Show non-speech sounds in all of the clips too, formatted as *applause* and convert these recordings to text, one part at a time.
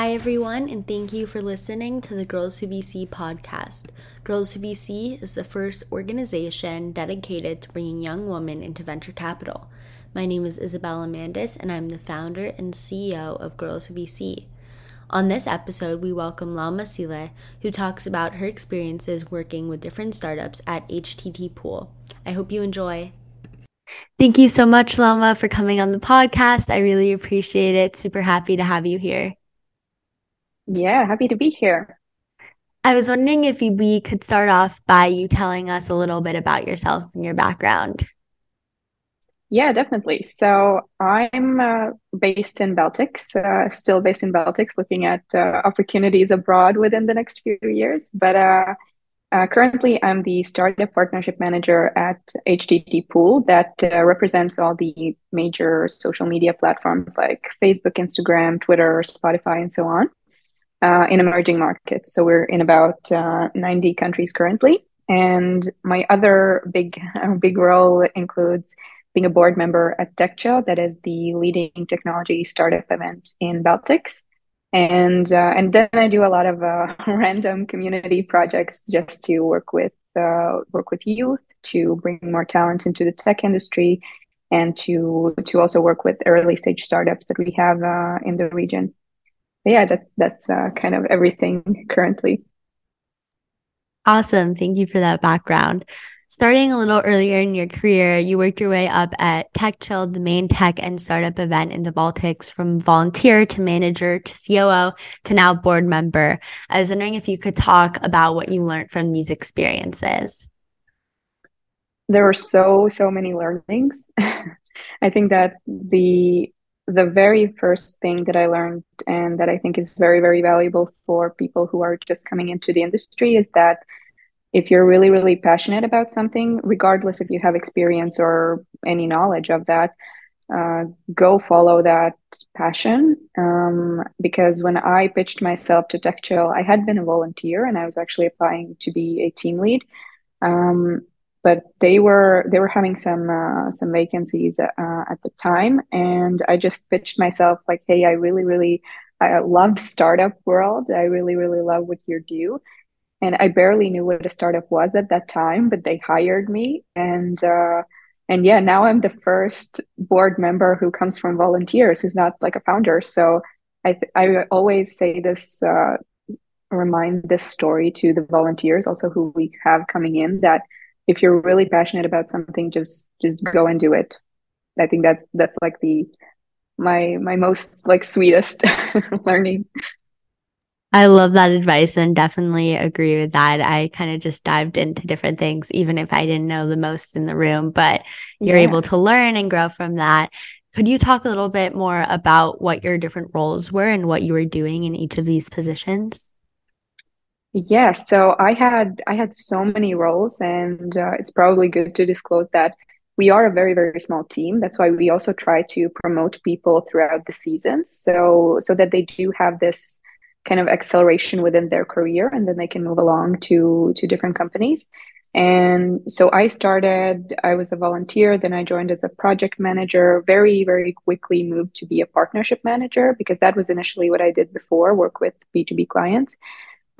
Hi, everyone, and thank you for listening to the Girls Who VC podcast. Girls Who VC is the first organization dedicated to bringing young women into venture capital. My name is Isabella Mandis, and I'm the founder and CEO of Girls Who VC. On this episode, we welcome Lauma Sīle, who talks about her experiences working with different startups at Httpool. I hope you enjoy. Thank you so much, Lauma, for coming on the podcast. I really appreciate it. Super happy to have you here. Yeah, happy to be here. I was wondering if we could start off by you telling us a little bit about yourself and your background. Yeah, definitely. So I'm uh, based in Baltics, uh, still based in Baltics, looking at uh, opportunities abroad within the next few years. But uh, uh, currently, I'm the startup partnership manager at Httpool that uh, represents all the major social media platforms like Facebook, Instagram, Twitter, Spotify, and so on uh, in emerging markets. So we're in about uh, 90 countries currently. And my other big *laughs* big role includes being a board member at TechChill, that is the leading technology startup event in Baltics. And uh, and then I do a lot of uh, *laughs* random community projects just to work with uh, work with youth to bring more talent into the tech industry, and to to also work with early stage startups that we have uh, in the region yeah, that's that's uh, kind of everything currently. Awesome. Thank you for that background. Starting a little earlier in your career, you worked your way up at TechChill, the main tech and startup event in the Baltics, from volunteer to manager to COO to now board member. I was wondering if you could talk about what you learned from these experiences. There were so, so many learnings. *laughs* I think that the the very first thing that I learned and that I think is very, very valuable for people who are just coming into the industry is that if you're really, really passionate about something, regardless if you have experience or any knowledge of that, uh, go follow that passion. Um, because when I pitched myself to TechChill, I had been a volunteer and I was actually applying to be a team lead. Um, but they were they were having some uh, some vacancies uh, at the time. And i just pitched myself like hey i really really i love startup world. I really really love what you do. And i barely knew what a startup was at that time but they hired me. And uh, and yeah now i'm the first board member who comes from volunteers. Who's not like a founder. So i th- i always say this uh, remind this story to the volunteers also who we have coming in that if you're really passionate about something just just go and do it i think that's that's like the my my most like sweetest *laughs* learning I love that advice and definitely agree with that. I kind of just dived into different things, even if I didn't know the most in the room, but you're yeah. able to learn and grow from that. Could you talk a little bit more about what your different roles were and what you were doing in each of these positions? Yeah, so I had I had so many roles, and uh, it's probably good to disclose that we are a very very small team. That's why we also try to promote people throughout the seasons, so so that they do have this kind of acceleration within their career, and then they can move along to to different companies. And so I started. I was a volunteer, then I joined as a project manager. Very very quickly moved to be a partnership manager because that was initially what I did before, work with B two B clients.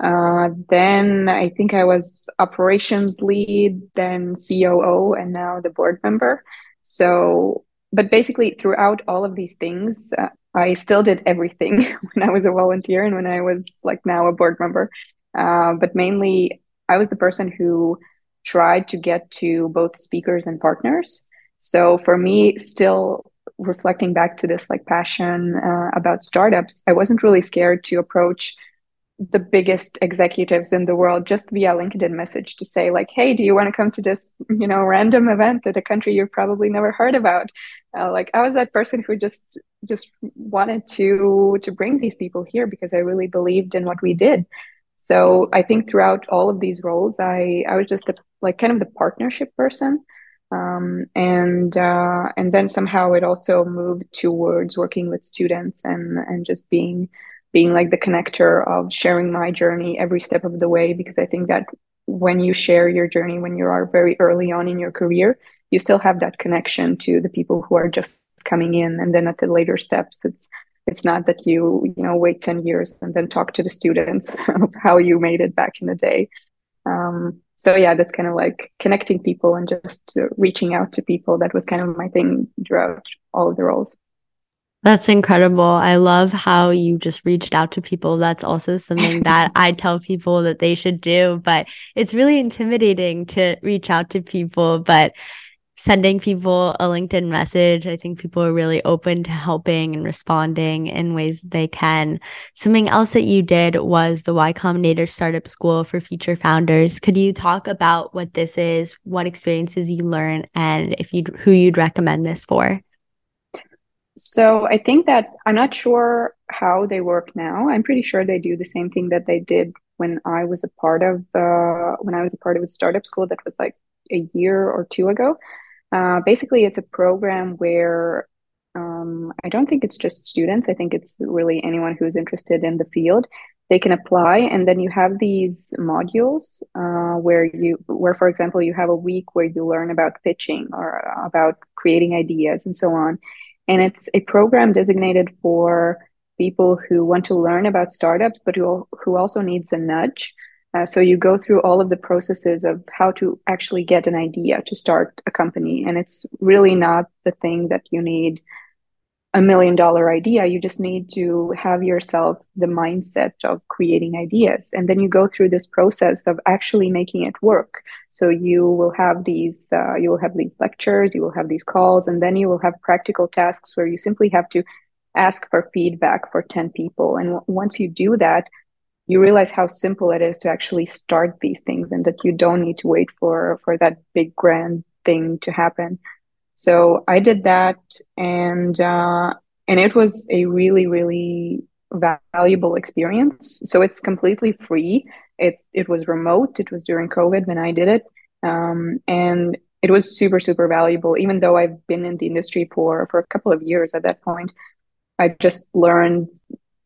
Uh, then I think I was operations lead, then COO, and now the board member. So, but basically, throughout all of these things, uh, I still did everything *laughs* when I was a volunteer and when I was like now a board member. Uh, but mainly, I was the person who tried to get to both speakers and partners. So for me, still reflecting back to this like passion uh, about startups, I wasn't really scared to approach the biggest executives in the world just via LinkedIn message to say like, "Hey, do you want to come to this, you know, random event at a country you've probably never heard about?" Uh, like, I was that person who just just wanted to to bring these people here because I really believed in what we did. So I think throughout all of these roles, I I was just the, like kind of the partnership person. Um, and uh, and then somehow it also moved towards working with students and and just being being like the connector of sharing my journey every step of the way because i think that when you share your journey when you are very early on in your career you still have that connection to the people who are just coming in. And then at the later steps it's it's not that you you know wait 10 years and then talk to the students *laughs* of how you made it back in the day. Um, so yeah that's kind of like connecting people and just reaching out to people. That was kind of my thing throughout all of the roles that's incredible. I love how you just reached out to people. That's also something *laughs* that I tell people that they should do, but it's really intimidating to reach out to people. But sending people a LinkedIn message. I think people are really open to helping and responding in ways that they can. Something else that you did was the Y Combinator Startup School for Future Founders. Could you talk about what this is, what experiences you learned, and if you who you'd recommend this for? So I think that I'm not sure how they work now. I'm pretty sure they do the same thing that they did when I was a part of uh, when I was a part of a startup school that was like a year or two ago. Uh, basically, it's a program where um, I don't think it's just students. I think it's really anyone who's interested in the field. They can apply, and then you have these modules uh, where you, where for example, you have a week where you learn about pitching or about creating ideas and so on. And it's a program designated for people who want to learn about startups, but who who also needs a nudge uh, so you go through all of the processes of how to actually get an idea to start a company, and it's really not the thing that you need a million dollar idea. You just need to have yourself the mindset of creating ideas, and then you go through this process of actually making it work. So you will have these, uh, you will have these lectures, you will have these calls, and then you will have practical tasks where you simply have to ask for feedback for 10 people. And w- once you do that, you realize how simple it is to actually start these things and that you don't need to wait for for that big grand thing to happen. So i did that and uh, and it was a really really valuable experience. So it's completely free it it was remote it was during covid when i did it um, and it was super super valuable. Even though i've been in the industry for for a couple of years at that point i just learned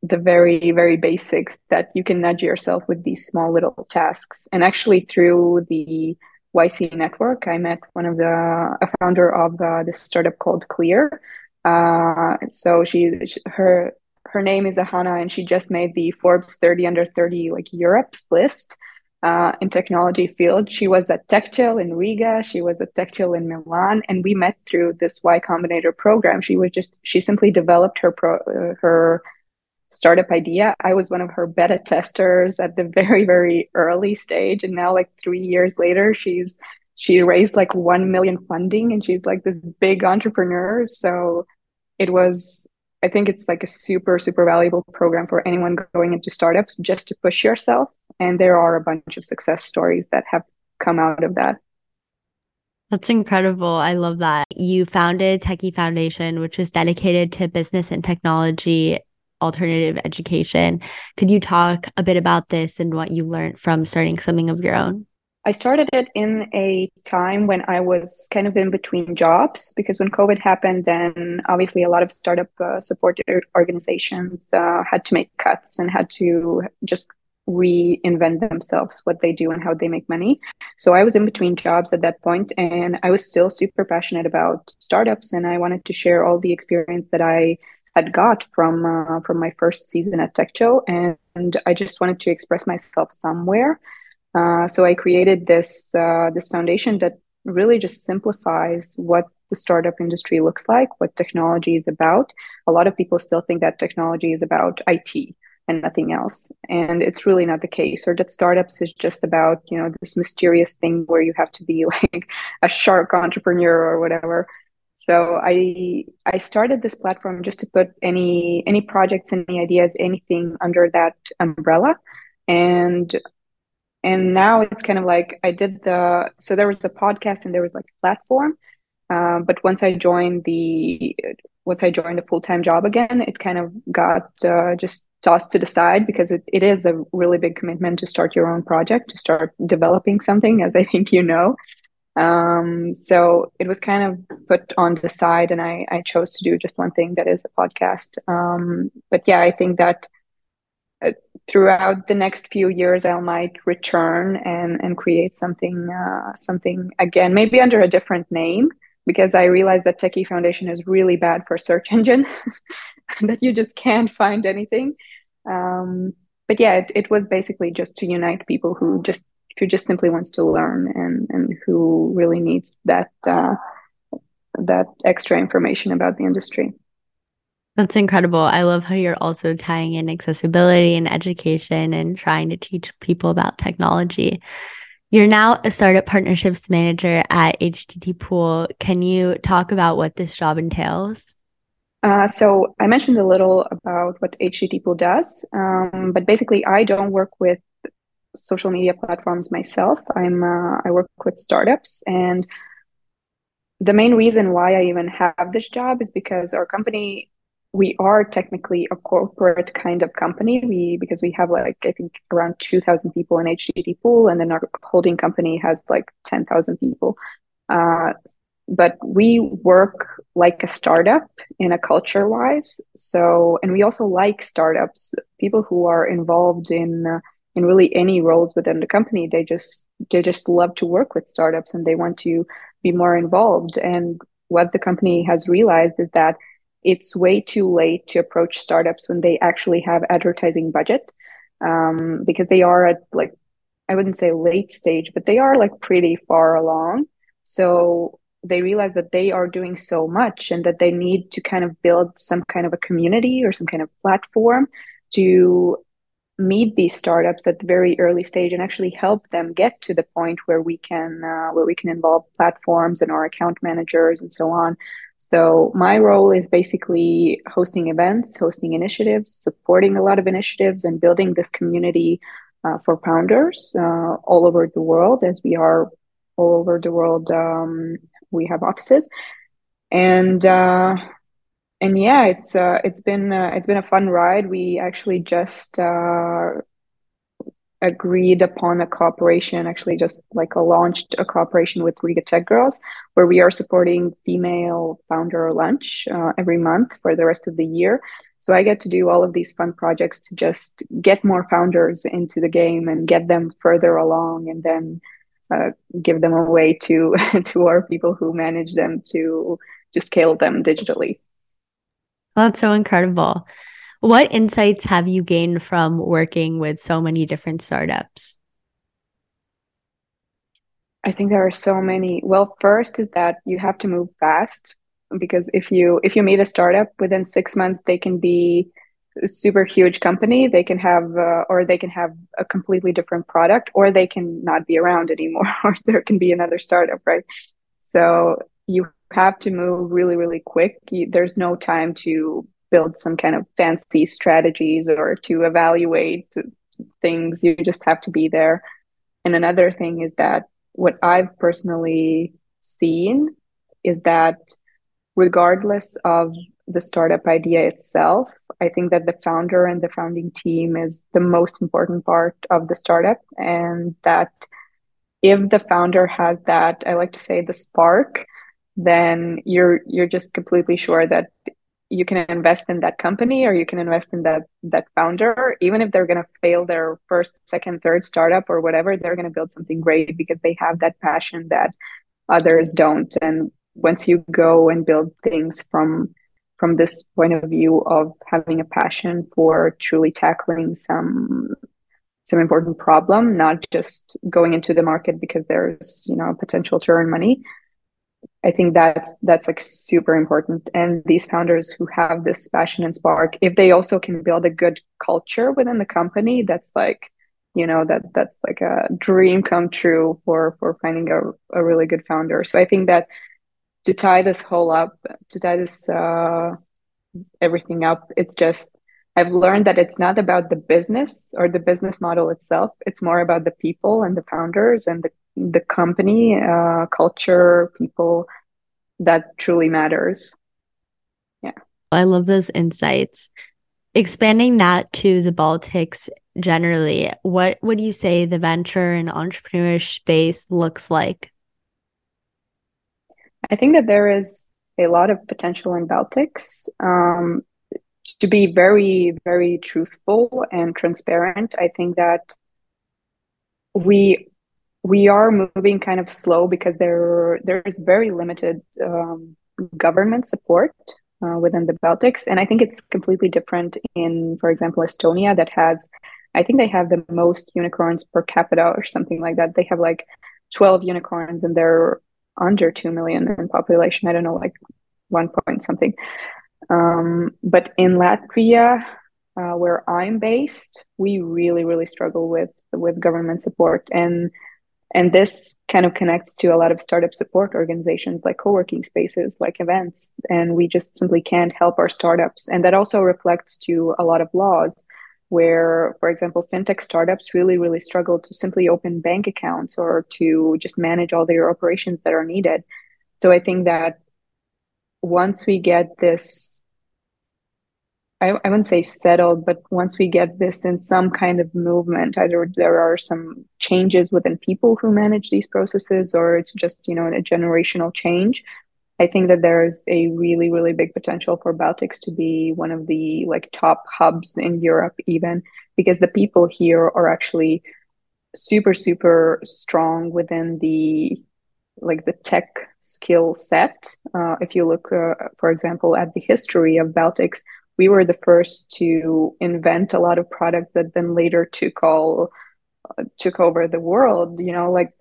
the very very basics that you can nudge yourself with these small little tasks. And actually through the yc network i met one of the a founder of uh, this startup called clear. Uh, so she, she, her her name is ahana and she just made the forbes 30 under 30 like europe's list uh, in technology field she was at techchill in riga she was at techchill in milan and we met through this y combinator program she was just she simply developed her pro uh, her startup idea. I was one of her beta testers at the very, very early stage. And now, like three years later, she's she raised like 1 million funding and she's like this big entrepreneur. So it was, I think it's like a super, super valuable program for anyone going into startups just to push yourself. And there are a bunch of success stories that have come out of that. That's incredible. I love that. You founded Techie Foundation, which is dedicated to business and technology alternative education. Could you talk a bit about this and what you learned from starting something of your own? I started it in a time when I was kind of in between jobs because when COVID happened, then obviously a lot of startup uh, support organizations uh, had to make cuts and had to just reinvent themselves, what they do and how they make money. So I was in between jobs at that point, and I was still super passionate about startups, and I wanted to share all the experience that I had got from uh, from my first season at TechChill, and, and I just wanted to express myself somewhere. Uh, so I created this uh, this foundation that really just simplifies what the startup industry looks like, what technology is about. A lot of people still think that technology is about IT and nothing else, and it's really not the case. Or that startups is just about you know this mysterious thing where you have to be *laughs* like a shark entrepreneur or whatever. So I I started this platform just to put any any projects, any ideas, anything under that umbrella, and and now it's kind of like I did the so there was a podcast and there was like a platform, uh, but once I joined the once I joined the full time job again, it kind of got uh, just tossed to the side because it, it is a really big commitment to start your own project, to start developing something, as I think you know. Um, so it was kind of put on the side, and I, I chose to do just one thing that is a podcast. Um, but yeah, I think that throughout the next few years, I might return and and create something uh, something again, maybe under a different name. because I realized that Techie Foundation is really bad for search *laughs* engine, that you just can't find anything. Um, but yeah, it, it was basically just to unite people who just who just simply wants to learn and and who really needs that uh, that extra information about the industry. That's incredible. I love how you're also tying in accessibility and education and trying to teach people about technology. You're now a startup partnerships manager at Httpool. Can you talk about what this job entails? Uh, so I mentioned a little about what Httpool does, um, but basically I don't work with social media platforms myself. I'm uh, I work with startups, and the main reason why I even have this job is because our company we are technically a corporate kind of company. We because we have like I think around two thousand people in Httpool, and then our holding company has like ten thousand people. Uh, but we work like a startup in a culture wise. So, and we also like startups. People who are involved in uh, in really any roles within the company, they just they just love to work with startups and they want to be more involved. And what the company has realized is that it's way too late to approach startups when they actually have advertising budget um, because they are at like i wouldn't say late stage but they are like pretty far along. So they realize that they are doing so much and that they need to kind of build some kind of a community or some kind of platform to meet these startups at the very early stage and actually help them get to the point where we can uh, where we can involve platforms and our account managers and so on so my role is basically hosting events, hosting initiatives, supporting a lot of initiatives, and building this community uh, for founders uh, all over the world. As we are all over the world, um, we have offices, and uh, and yeah, it's uh, it's been uh, it's been a fun ride. We actually just uh, agreed upon a cooperation, actually just like a launched a cooperation with Riga Tech Girls, where we are supporting female founder lunch uh, every month for the rest of the year. So I get to do all of these fun projects to just get more founders into the game and get them further along, and then uh, give them away to *laughs* to our people who manage them to to scale them digitally. that's so incredible. What insights have you gained from working with so many different startups? I think there are so many. Well, first is that you have to move fast because if you if you meet a startup within 6 months they can be a super huge company, they can have uh, or they can have a completely different product or they can not be around anymore *laughs* or there can be another startup, right? So you have to move really really quick. You, there's no time to build some kind of fancy strategies or to evaluate things. You just have to be there. And another thing is that what I've personally seen is that regardless of the startup idea itself, I think that the founder and the founding team is the most important part of the startup. And that if the founder has that, I like to say the spark, then you're you're just completely sure that you can invest in that company or you can invest in that that founder even if they're going to fail their first second third startup or whatever they're going to build something great because they have that passion that others don't. And once you go and build things from from this point of view of having a passion for truly tackling some some important problem not just going into the market because there's you know potential to earn money I think that's that's like super important. And these founders who have this passion and spark, if they also can build a good culture within the company, that's like, you know, that that's like a dream come true for for finding a, a really good founder. So I think that to tie this whole up, to tie this uh, everything up, it's just I've learned that it's not about the business or the business model itself. It's more about the people and the founders and the the company, uh, culture, people that truly matters. Yeah. I love those insights. Expanding that to the Baltics generally, what would you say the venture and entrepreneur space looks like? I think that there is a lot of potential in Baltics. Um, to be very, very truthful and transparent, I think that we we are moving kind of slow because there there's very limited um, government support uh, within the Baltics, and I think it's completely different in, for example, Estonia that has, I think they have the most unicorns per capita or something like that. They have like twelve unicorns, and they're under two million in population. I don't know, like one point something. Um, but in Latvia, uh, where I'm based, we really, really struggle with with government support, and and this kind of connects to a lot of startup support organizations like co-working spaces, like events, and we just simply can't help our startups, and that also reflects to a lot of laws. Where, for example, fintech startups really, really struggle to simply open bank accounts or to just manage all their operations that are needed. So I think that once we get this I, I wouldn't say settled, but once we get this in some kind of movement, either there are some changes within people who manage these processes, or it's just you know a generational change. I think that there is a really, really big potential for Baltics to be one of the like top hubs in Europe, even because the people here are actually super, super strong within the like the tech skill set. Uh, if you look, uh, for example, at the history of Baltics, we were the first to invent a lot of products that then later took all uh, took over the world you know like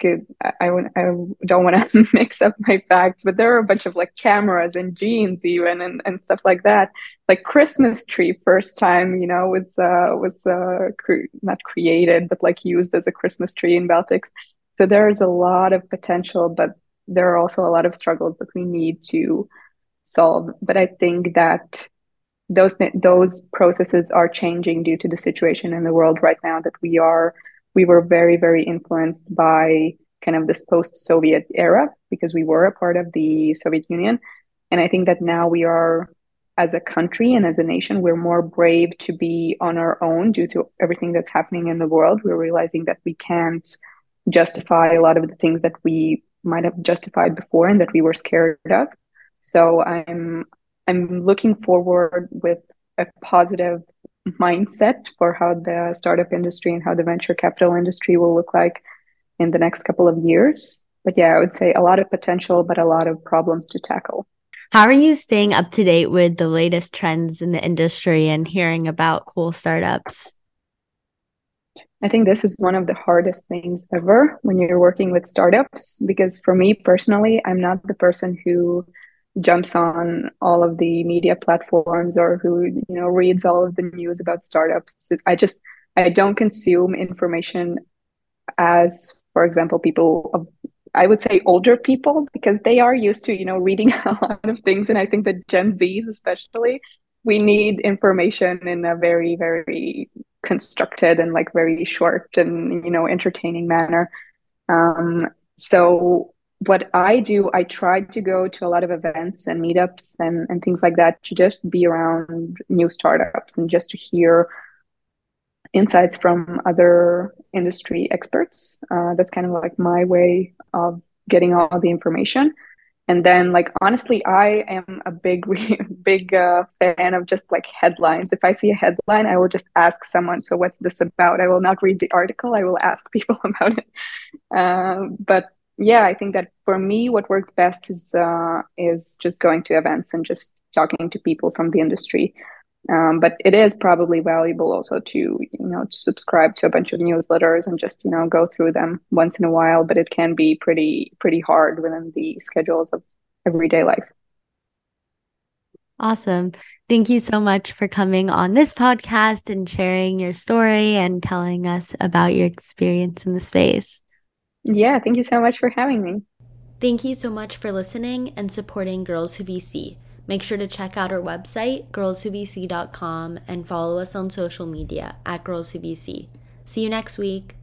I, I, I don't want to *laughs* mix up my facts but there are a bunch of like cameras and jeans even and, and stuff like that like christmas tree first time you know was uh was uh cre- not created but like used as a christmas tree in baltics so there is a lot of potential but there are also a lot of struggles that we need to solve. But i think that those those processes are changing due to the situation in the world right now that we are we were very very influenced by kind of this post-soviet era because we were a part of the soviet union. And i think that now we are as a country and as a nation we're more brave to be on our own due to everything that's happening in the world. We're realizing that we can't justify a lot of the things that we might have justified before and that we were scared of so i'm I'm looking forward with a positive mindset for how the startup industry and how the venture capital industry will look like in the next couple of years. But yeah, I would say a lot of potential, but a lot of problems to tackle. How are you staying up to date with the latest trends in the industry and hearing about cool startups? I think this is one of the hardest things ever when you're working with startups because for me personally, I'm not the person who jumps on all of the media platforms or who you know reads all of the news about startups. I just i don't consume information as for example people of i would say older people because they are used to you know reading *laughs* a lot of things. And i think that gen z's especially we need information in a very very constructed and like very short and you know entertaining manner um so what I do, I try to go to a lot of events and meetups and, and things like that to just be around new startups and just to hear insights from other industry experts. Uh, that's kind of like my way of getting all the information. And then, like honestly, I am a big, *laughs* big uh, fan of just like headlines. If I see a headline, I will just ask someone. So, what's this about? I will not read the article. I will ask *laughs* people about it. Uh, but yeah, I think that for me, what works best is uh, is just going to events and just talking to people from the industry. Um, but it is probably valuable also to you know to subscribe to a bunch of newsletters and just you know go through them once in a while. But it can be pretty pretty hard within the schedules of everyday life. Awesome. Thank you so much for coming on this podcast and sharing your story and telling us about your experience in the space. Yeah, thank you so much for having me. Thank you so much for listening and supporting Girls Who VC. Make sure to check out our website, girlswhovc.com, and follow us on social media at Girls See you next week.